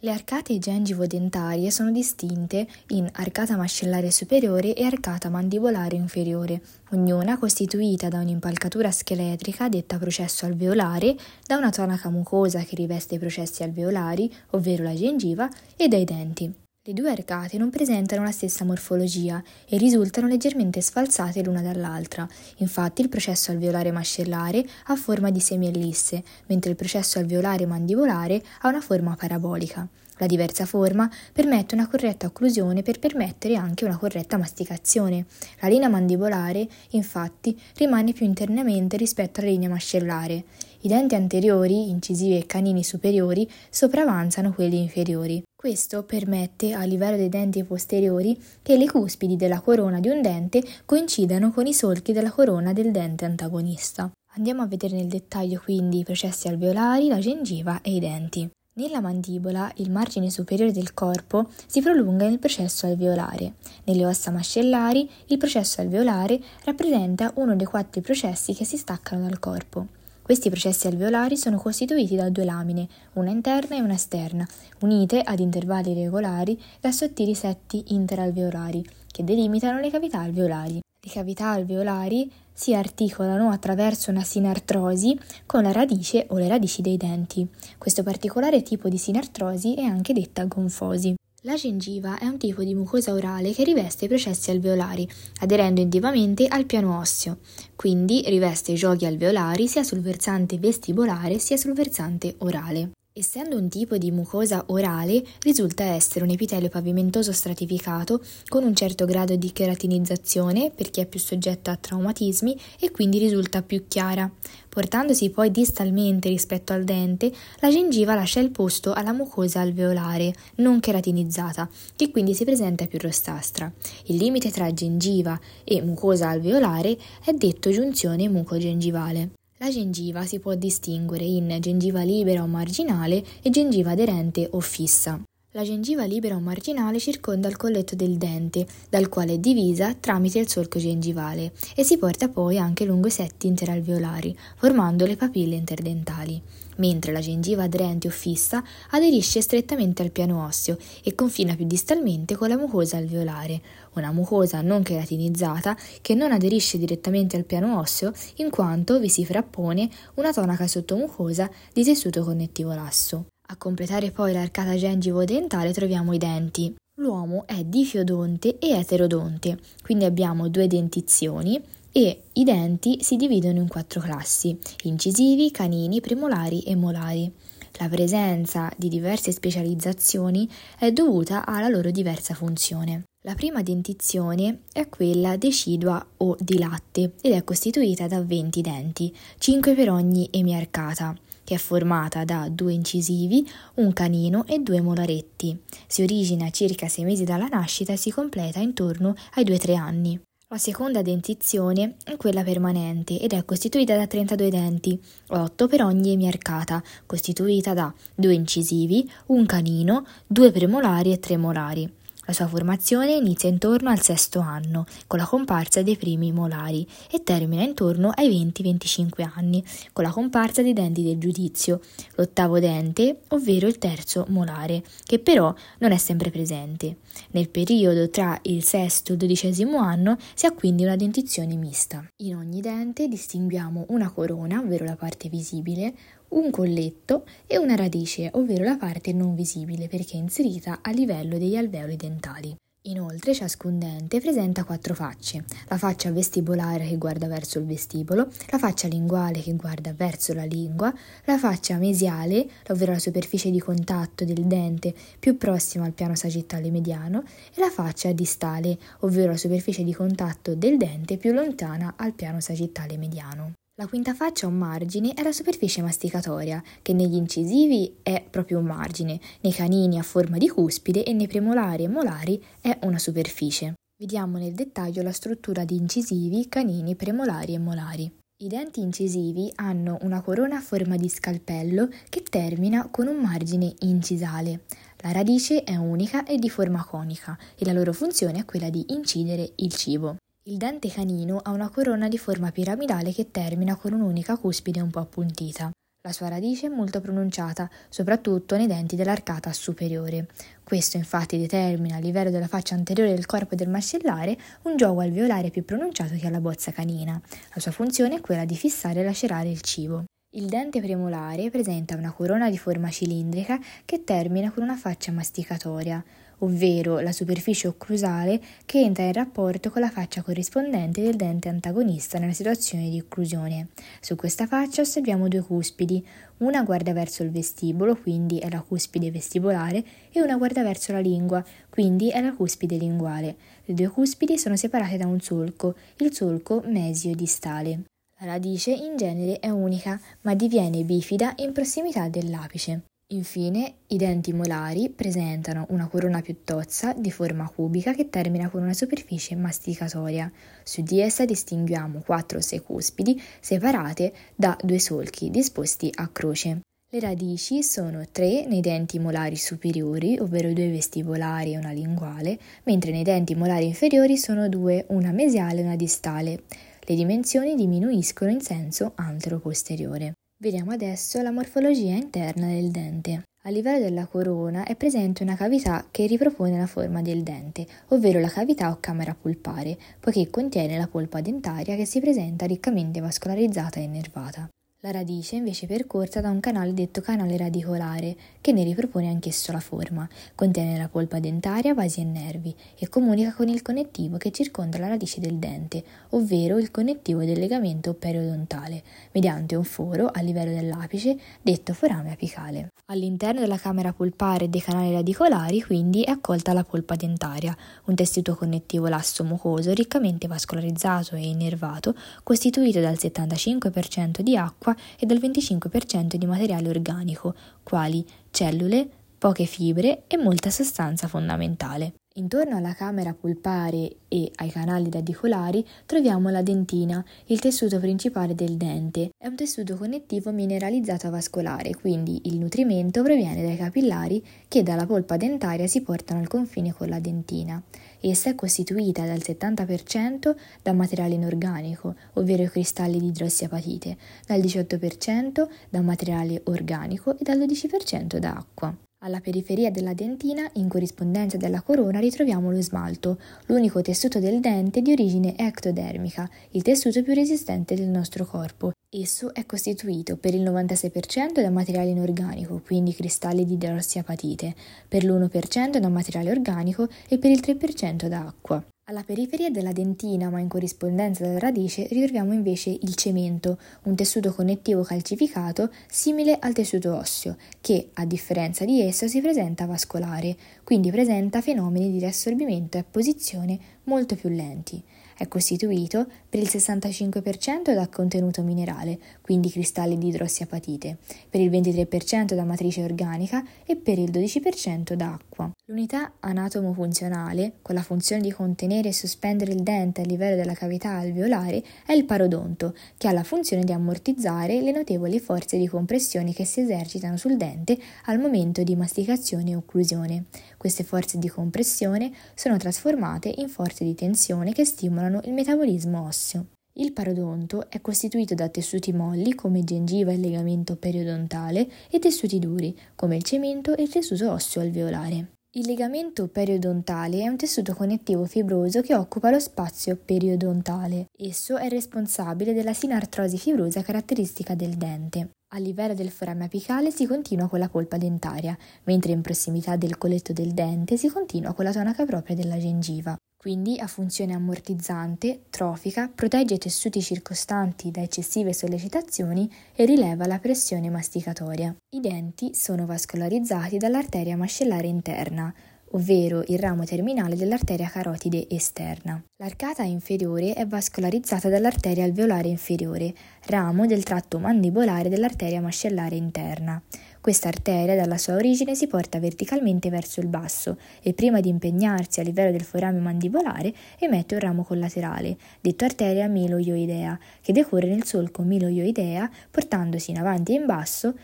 Le arcate gengivo-dentarie sono distinte in arcata mascellare superiore e arcata mandibolare inferiore, ognuna costituita da un'impalcatura scheletrica detta processo alveolare, da una tonaca mucosa che riveste i processi alveolari, ovvero la gengiva, e dai denti. Le due arcate non presentano la stessa morfologia e risultano leggermente sfalsate l'una dall'altra. Infatti il processo alveolare mascellare ha forma di semiellisse, mentre il processo alveolare mandibolare ha una forma parabolica. La diversa forma permette una corretta occlusione per permettere anche una corretta masticazione. La linea mandibolare, infatti, rimane più internamente rispetto alla linea mascellare. I denti anteriori, incisivi e canini superiori, sopravanzano quelli inferiori. Questo permette, a livello dei denti posteriori, che le cuspidi della corona di un dente coincidano con i solchi della corona del dente antagonista. Andiamo a vedere nel dettaglio quindi i processi alveolari, la gengiva e i denti. Nella mandibola, il margine superiore del corpo si prolunga nel processo alveolare. Nelle ossa mascellari, il processo alveolare rappresenta uno dei quattro processi che si staccano dal corpo. Questi processi alveolari sono costituiti da due lamine, una interna e una esterna, unite ad intervalli regolari da sottili setti interalveolari, che delimitano le cavità alveolari. Le cavità alveolari si articolano attraverso una sinartrosi con la radice o le radici dei denti. Questo particolare tipo di sinartrosi è anche detta gonfosi. La gengiva è un tipo di mucosa orale che riveste i processi alveolari, aderendo intimamente al piano osseo, quindi riveste i giochi alveolari sia sul versante vestibolare sia sul versante orale. Essendo un tipo di mucosa orale, risulta essere un epitelio pavimentoso stratificato con un certo grado di keratinizzazione per chi è più soggetto a traumatismi e quindi risulta più chiara. Portandosi poi distalmente rispetto al dente, la gengiva lascia il posto alla mucosa alveolare, non keratinizzata, che quindi si presenta più rossastra. Il limite tra gengiva e mucosa alveolare è detto giunzione mucogengivale. La gengiva si può distinguere in gengiva libera o marginale e gengiva aderente o fissa. La gengiva libera o marginale circonda il colletto del dente, dal quale è divisa tramite il solco gengivale e si porta poi anche lungo i setti interalveolari, formando le papille interdentali, mentre la gengiva aderente o fissa aderisce strettamente al piano osseo e confina più distalmente con la mucosa alveolare, una mucosa non keratinizzata che non aderisce direttamente al piano osseo in quanto vi si frappone una tonaca sottomucosa di tessuto connettivo lasso. A completare poi l'arcata gengivo-dentale troviamo i denti. L'uomo è difiodonte e eterodonte, quindi abbiamo due dentizioni e i denti si dividono in quattro classi, incisivi, canini, premolari e molari. La presenza di diverse specializzazioni è dovuta alla loro diversa funzione. La prima dentizione è quella decidua o di latte ed è costituita da 20 denti, 5 per ogni emiarcata che è formata da due incisivi, un canino e due molaretti. Si origina circa sei mesi dalla nascita e si completa intorno ai 2-3 anni. La seconda dentizione è quella permanente ed è costituita da 32 denti, 8 per ogni emiarcata, costituita da due incisivi, un canino, due premolari e tre molari. La sua formazione inizia intorno al sesto anno, con la comparsa dei primi molari, e termina intorno ai 20-25 anni, con la comparsa dei denti del giudizio, l'ottavo dente, ovvero il terzo molare, che però non è sempre presente. Nel periodo tra il sesto e il dodicesimo anno si ha quindi una dentizione mista. In ogni dente distinguiamo una corona, ovvero la parte visibile, un colletto e una radice, ovvero la parte non visibile perché è inserita a livello degli alveoli dentali. Inoltre ciascun dente presenta quattro facce, la faccia vestibolare che guarda verso il vestibolo, la faccia linguale che guarda verso la lingua, la faccia mesiale, ovvero la superficie di contatto del dente più prossima al piano sagittale mediano, e la faccia distale, ovvero la superficie di contatto del dente più lontana al piano sagittale mediano. La quinta faccia un margine è la superficie masticatoria, che negli incisivi è proprio un margine, nei canini a forma di cuspide e nei premolari e molari è una superficie. Vediamo nel dettaglio la struttura di incisivi, canini, premolari e molari. I denti incisivi hanno una corona a forma di scalpello che termina con un margine incisale. La radice è unica e di forma conica e la loro funzione è quella di incidere il cibo. Il dente canino ha una corona di forma piramidale che termina con un'unica cuspide un po' appuntita. La sua radice è molto pronunciata, soprattutto nei denti dell'arcata superiore. Questo infatti determina a livello della faccia anteriore del corpo del mascellare un gioco alveolare più pronunciato che alla bozza canina. La sua funzione è quella di fissare e lacerare il cibo. Il dente premolare presenta una corona di forma cilindrica che termina con una faccia masticatoria ovvero la superficie occlusale che entra in rapporto con la faccia corrispondente del dente antagonista nella situazione di occlusione. Su questa faccia osserviamo due cuspidi, una guarda verso il vestibolo, quindi è la cuspide vestibolare, e una guarda verso la lingua, quindi è la cuspide linguale. Le due cuspidi sono separate da un solco, il solco mesio-distale. La radice in genere è unica, ma diviene bifida in prossimità dell'apice. Infine, i denti molari presentano una corona più tozza di forma cubica che termina con una superficie masticatoria. Su di essa distinguiamo quattro o sei cuspidi separate da due solchi disposti a croce. Le radici sono tre nei denti molari superiori, ovvero due vestibolari e una linguale, mentre nei denti molari inferiori sono due, una mesiale e una distale. Le dimensioni diminuiscono in senso antero-posteriore. Vediamo adesso la morfologia interna del dente. A livello della corona è presente una cavità che ripropone la forma del dente, ovvero la cavità o camera pulpare, poiché contiene la polpa dentaria che si presenta riccamente vascolarizzata e innervata. La radice è invece percorsa da un canale detto canale radicolare, che ne ripropone anch'esso la forma, contiene la polpa dentaria, vasi e nervi e comunica con il connettivo che circonda la radice del dente, ovvero il connettivo del legamento periodontale, mediante un foro a livello dell'apice detto forame apicale. All'interno della camera pulpare e dei canali radicolari, quindi, è accolta la polpa dentaria, un tessuto connettivo lasso mucoso riccamente vascolarizzato e innervato, costituito dal 75% di acqua acqua e dal 25% di materiale organico, quali cellule, poche fibre e molta sostanza fondamentale. Intorno alla camera pulpare e ai canali radicolari troviamo la dentina, il tessuto principale del dente. È un tessuto connettivo mineralizzato vascolare, quindi il nutrimento proviene dai capillari che dalla polpa dentaria si portano al confine con la dentina. Essa è costituita dal 70% da materiale inorganico, ovvero cristalli di idrossiapatite, dal 18% da materiale organico e dal 12% da acqua. Alla periferia della dentina, in corrispondenza della corona, ritroviamo lo smalto, l'unico tessuto del dente di origine ectodermica, il tessuto più resistente del nostro corpo. Esso è costituito per il 96% da materiale inorganico, quindi cristalli di idrossiapatite, per l'1% da materiale organico e per il 3% da acqua. Alla periferia della dentina, ma in corrispondenza della radice, ritroviamo invece il cemento, un tessuto connettivo calcificato simile al tessuto osseo, che, a differenza di esso, si presenta vascolare, quindi presenta fenomeni di riassorbimento e apposizione molto più lenti. È costituito per il 65% da contenuto minerale, quindi cristalli di idrossiapatite, per il 23% da matrice organica e per il 12% da acqua. L'unità anatomo-funzionale, con la funzione di contenere e sospendere il dente a livello della cavità alveolare, è il parodonto, che ha la funzione di ammortizzare le notevoli forze di compressione che si esercitano sul dente al momento di masticazione e occlusione. Queste forze di compressione sono trasformate in forze di tensione che stimolano il metabolismo osseo. Il parodonto è costituito da tessuti molli come gengiva e legamento periodontale e tessuti duri come il cemento e il tessuto osseo alveolare. Il legamento periodontale è un tessuto connettivo fibroso che occupa lo spazio periodontale. Esso è responsabile della sinartrosi fibrosa caratteristica del dente. A livello del forame apicale si continua con la polpa dentaria, mentre in prossimità del coletto del dente si continua con la tonaca propria della gengiva. Quindi ha funzione ammortizzante, trofica, protegge i tessuti circostanti da eccessive sollecitazioni e rileva la pressione masticatoria. I denti sono vascolarizzati dall'arteria mascellare interna, ovvero il ramo terminale dell'arteria carotide esterna. L'arcata inferiore è vascolarizzata dall'arteria alveolare inferiore, ramo del tratto mandibolare dell'arteria mascellare interna. Questa arteria dalla sua origine si porta verticalmente verso il basso e prima di impegnarsi a livello del forame mandibolare emette un ramo collaterale, detto arteria miloioidea, che decorre nel solco miloioidea portandosi in avanti e in basso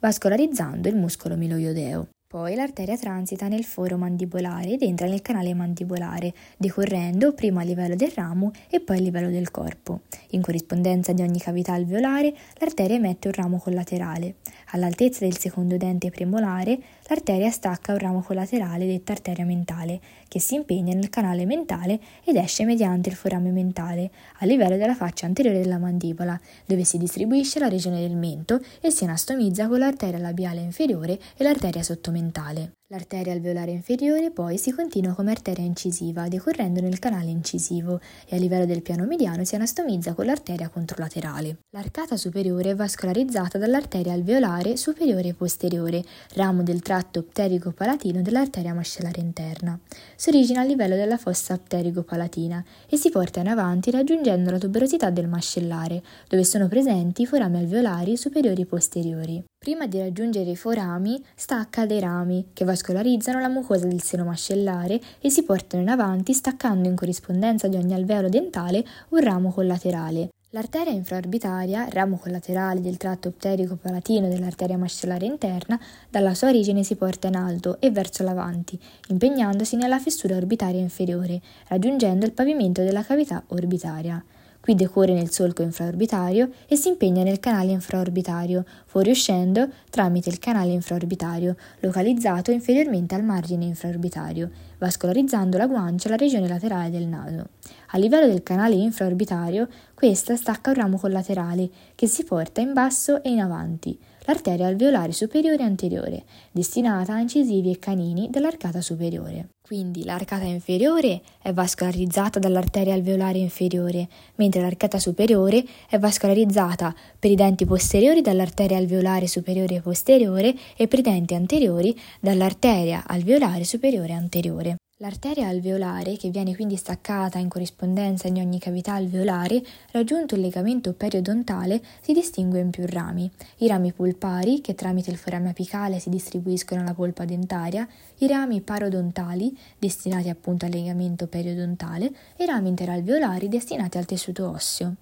vascolarizzando il muscolo miloiodeo. Poi l'arteria transita nel foro mandibolare ed entra nel canale mandibolare, decorrendo prima a livello del ramo e poi a livello del corpo. In corrispondenza di ogni cavità alveolare, l'arteria emette un ramo collaterale. All'altezza del secondo dente premolare, l'arteria stacca un ramo collaterale detta arteria mentale, che si impegna nel canale mentale ed esce mediante il forame mentale, a livello della faccia anteriore della mandibola, dove si distribuisce la regione del mento e si anastomizza con l'arteria labiale inferiore e l'arteria sottomentale mentale. L'arteria alveolare inferiore poi si continua come arteria incisiva, decorrendo nel canale incisivo e a livello del piano mediano si anastomizza con l'arteria controlaterale. L'arcata superiore è vascolarizzata dall'arteria alveolare superiore e posteriore, ramo del tratto pterico-palatino dell'arteria mascellare interna. Si origina a livello della fossa pterico-palatina e si porta in avanti raggiungendo la tuberosità del mascellare, dove sono presenti i forami alveolari superiori e posteriori. Prima di raggiungere i forami stacca dei rami che vascolarizzano la mucosa del seno mascellare e si portano in avanti staccando in corrispondenza di ogni alveolo dentale un ramo collaterale. L'arteria infraorbitaria, ramo collaterale del tratto pterico-palatino dell'arteria mascellare interna, dalla sua origine si porta in alto e verso l'avanti, impegnandosi nella fessura orbitaria inferiore, raggiungendo il pavimento della cavità orbitaria. Qui decorre nel solco infraorbitario e si impegna nel canale infraorbitario, fuoriuscendo tramite il canale infraorbitario, localizzato inferiormente al margine infraorbitario, vascolarizzando la guancia e la regione laterale del naso. A livello del canale infraorbitario, questa stacca un ramo collaterale che si porta in basso e in avanti, l'arteria alveolare superiore e anteriore, destinata a incisivi e canini dell'arcata superiore. Quindi l'arcata inferiore è vascolarizzata dall'arteria alveolare inferiore, mentre l'arcata superiore è vascolarizzata per i denti posteriori dall'arteria alveolare superiore e posteriore e per i denti anteriori dall'arteria alveolare superiore e anteriore. L'arteria alveolare, che viene quindi staccata in corrispondenza di ogni cavità alveolare, raggiunto il legamento periodontale, si distingue in più rami. I rami pulpari, che tramite il forame apicale si distribuiscono alla polpa dentaria, i rami parodontali, destinati appunto al legamento periodontale, e i rami interalveolari destinati al tessuto osseo.